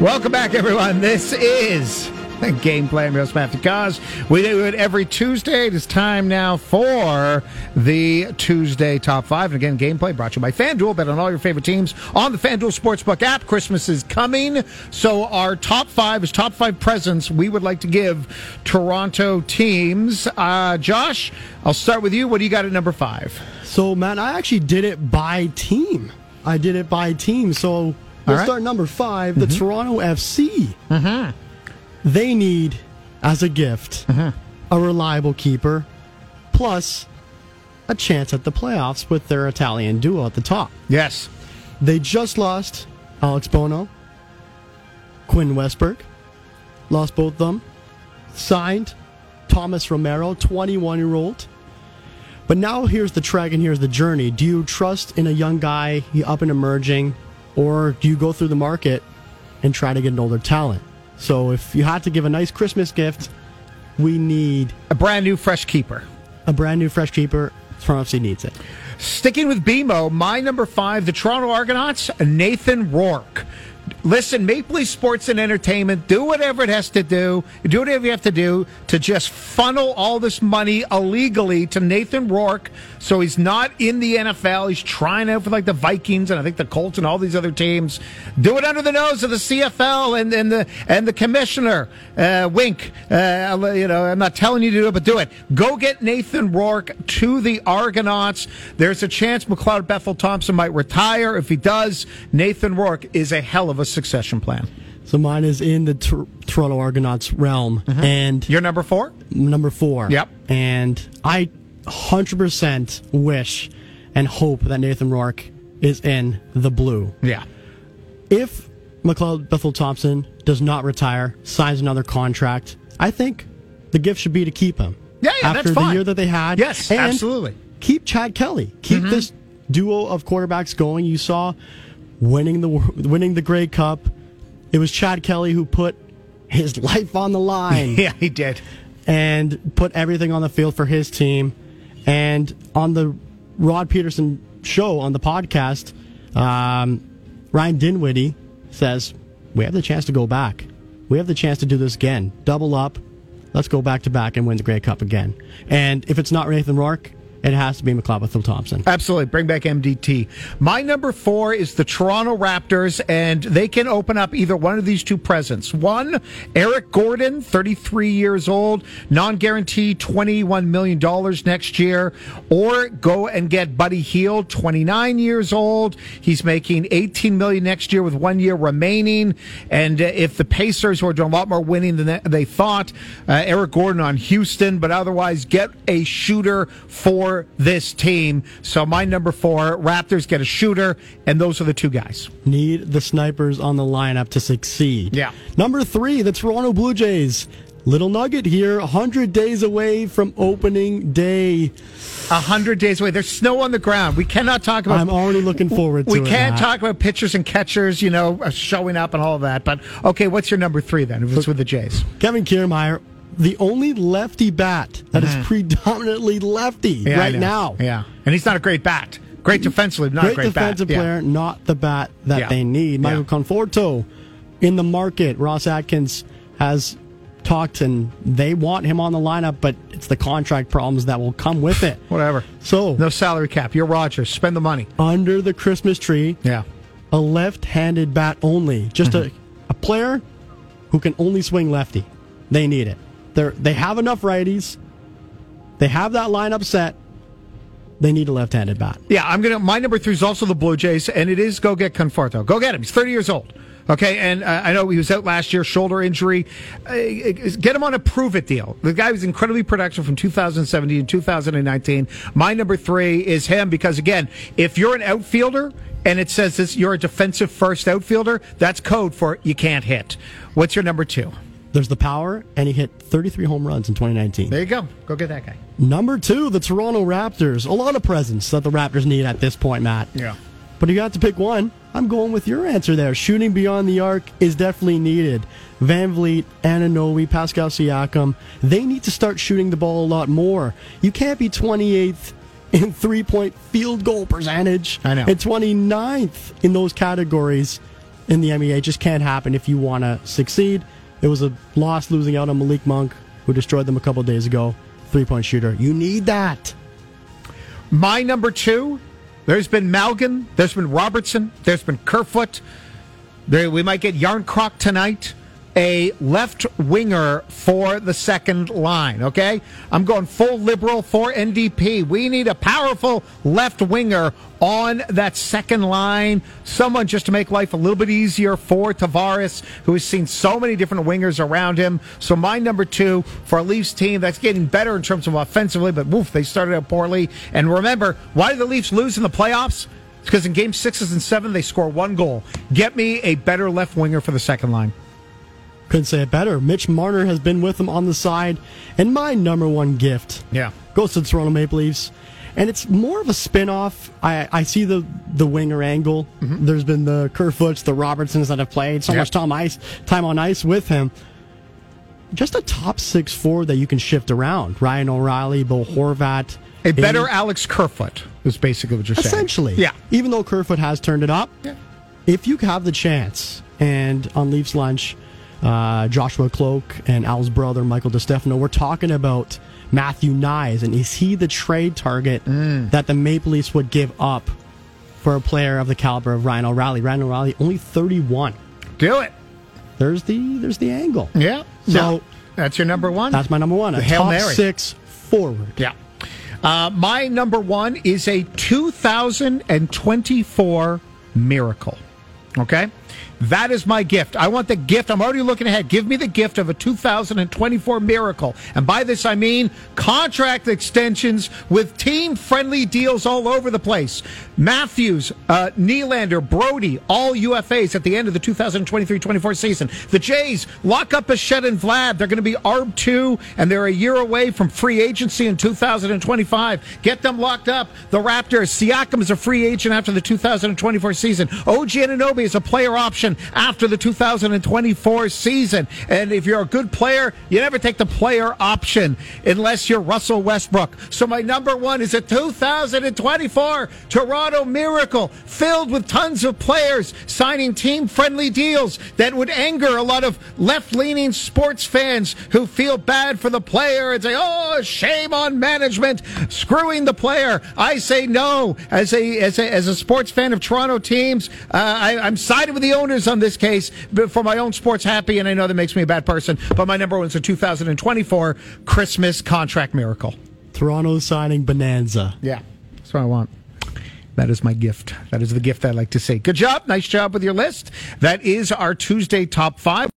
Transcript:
Welcome back, everyone. This is the Gameplay. I'm your host, Cos. We do it every Tuesday. It is time now for the Tuesday Top 5. And again, Gameplay brought to you by FanDuel. Bet on all your favorite teams on the FanDuel Sportsbook app. Christmas is coming. So our top five is top five presents we would like to give Toronto teams. Uh, Josh, I'll start with you. What do you got at number five? So, man, I actually did it by team. I did it by team. So, we'll right. start number 5 the Toronto FC. Mm-hmm. They need, as a gift, a reliable keeper, plus a chance at the playoffs with their Italian duo at the top. Yes. They just lost Alex Bono, Quinn Westberg, lost both of them, signed Thomas Romero, 21 year old. But now here's the track and here's the journey. Do you trust in a young guy, he up and emerging, or do you go through the market and try to get an older talent? So if you had to give a nice Christmas gift, we need A brand new, fresh keeper. a brand new fresh keeper. Toronto FC needs it. Sticking with BMO, my number five, the Toronto Argonauts, Nathan Rourke. Listen, Maple Leaf Sports and Entertainment, do whatever it has to do. Do whatever you have to do to just funnel all this money illegally to Nathan Rourke so he's not in the NFL. He's trying out for like the Vikings and I think the Colts and all these other teams. Do it under the nose of the CFL and, and the and the commissioner. Uh, wink. Uh, you know, I'm not telling you to do it, but do it. Go get Nathan Rourke to the Argonauts. There's a chance McLeod Bethel Thompson might retire. If he does, Nathan Rourke is a hell of a succession plan. So mine is in the Tor- Toronto Argonauts realm. And You're number four? number four. Yep. And I 100% wish and hope that Nathan Rourke is in the blue. Yeah. If McLeod Bethel Thompson does not retire, signs another contract, I think the gift should be to keep him. Yeah, yeah, After that's the fine. year that they had. Yes, absolutely. Mm-hmm. Keep Chad Kelly. Keep this duo of quarterbacks going. You saw winning the winning the Grey Cup. It was Chad Kelly who put his life on the line Yeah, he did. and put everything on the field for his team. And on the Rod Pedersen show on the podcast, um, Ryan Dinwiddie says, We have the chance to go back. We have the chance to do this again. Double up. Let's go back to back and win the Grey Cup again. And if it's not Nathan Rourke, it has to be Bethel Thompson. Absolutely. Bring back MBT. My number four is the Toronto Raptors, and they can open up either one of these two presents. One, Eric Gordon, 33 years old, non guaranteed $21 million next year. Or go and get Buddy Hield, 29 years old. He's making 18 million next year with one year remaining. And uh, if the Pacers were doing a lot more winning than they- they thought, uh, Eric Gordon on Houston, but otherwise get a shooter for this team. So my number four, Raptors get a shooter, and those are the two guys. Need the snipers on the lineup to succeed. Yeah. Number three, the Toronto Blue Jays. Little nugget here, 100 days away from opening day. A hundred days away. There's snow on the ground. We cannot talk about. I'm already looking forward to we it. can't Matt. talk about pitchers and catchers, you know, uh, showing up and all of that. But okay, what's your number three then? If it's with the Jays, Kevin Kiermaier, the only lefty bat that is predominantly lefty Mm-hmm. Yeah, right now. Yeah, and he's not a great bat. Great defensively, not Great, a great defensive bat. Yeah. player, not the bat that Yeah. they need. Michael Yeah. Conforto in the market. Ross Atkins has talked and they want him on the lineup, but it's the contract problems that will come with it. Whatever. So, No salary cap. You're Rogers. Spend the money. under the Christmas tree, Yeah. a left-handed bat only. Just Mm-hmm. a, a player who can only swing lefty. They need it. They they have enough righties. They have that lineup set. They need a left-handed bat. Yeah, I'm gonna. My number three is also the Blue Jays, and it is go get Conforto. Go get him. He's 30 years old. Okay, and uh, I know he was out last year, shoulder injury. Uh, get him on a prove it deal. The guy was incredibly productive from 2017 to 2019. My number three is him because again, if you're an outfielder and it says this, you're a defensive first outfielder. That's code for you can't hit. What's your number two? There's the power, and he hit 33 home runs in 2019. There you go. Go get that guy. Number two, the Toronto Raptors. A lot of presents that the Raptors need at this point, Matt. Yeah. But you got to pick one. I'm going with your answer there. Shooting beyond the arc is definitely needed. Van Vliet, Anunoby, Pascal Siakam, they need to start shooting the ball a lot more. You can't be 28th in three point field goal percentage I know. and 29th in those categories in the NBA. It just can't happen if you want to succeed. It was a loss losing out on Malik Monk, who destroyed them a couple days ago. Three point shooter. You need that. My number two, there's been Malgin, there's been Robertson, there's been Kerfoot. There, we might get Jarnkrok tonight. A left winger for the second line, okay? I'm going full liberal for NDP. We need a powerful left winger on that second line. Someone just to make life a little bit easier for Tavares, who has seen so many different wingers around him. So my number two for a Leafs team that's getting better in terms of offensively, but woof, they started out poorly. And remember, why did the Leafs lose in the playoffs? It's because in game sixes and seven they score one goal. Get me a better left winger for the second line. Couldn't say it better. Mitch Marner has been with him on the side, and my number one gift Yeah. goes to the Toronto Maple Leafs. And it's more of a spin-off. I, I see the, the winger angle. Mm-hmm. There's been the Kerfoots, the Robertsons that have played so Yep. much time ice time on ice with him. Just a top six four that you can shift around. Ryan O'Reilly, Bo Horvat. A better Alex Kerfoot is basically what you're saying. essentially. Yeah. Even though Kerfoot has turned it up, Yeah. if you have the chance, and on Leafs lunch, uh, Joshua Kloke and Al's brother Michael DeStefano, we're talking about Matthew Knies, and is he the trade target Mm. that the Maple Leafs would give up for a player of the caliber of Ryan O'Reilly? Ryan O'Reilly only thirty-one. Do it. There's the there's the angle. Yeah. So- So that's your number one. That's my number one. A The Hail top Mary. six forward. Yeah. Uh, my number one is a 2024 miracle. Okay? That is my gift. I want the gift. I'm already looking ahead. Give me the gift of a 2024 miracle. And by this, I mean contract extensions with team friendly deals all over the place. Matthews, uh, Nylander, Brodie, all UFAs at the end of the 2023 24 season. The Jays lock up Bichette and Vlad. They're going to be ARB 2, and they're a year away from free agency in 2025. Get them locked up. The Raptors, Siakam is a free agent after the 2024 season. OG Anunoby is a player option after the 2024 season. And if you're a good player, you never take the player option unless you're Russell Westbrook. So my number one is a 2024 Toronto Miracle filled with tons of players signing team friendly deals that would anger a lot of left leaning sports fans who feel bad for the player and say, oh, shame on management screwing the player. I say no. As a, as a, as a sports fan of Toronto teams, uh, I, I'm siding with the owners on this case for my own sports happy, and I know that makes me a bad person. But my number one is a 2024 Christmas contract miracle. Toronto signing Bonanza. Yeah, that's what I want. That is my gift. That is the gift I like to see. Good job. Nice job with your list. That is our Tuesday top five.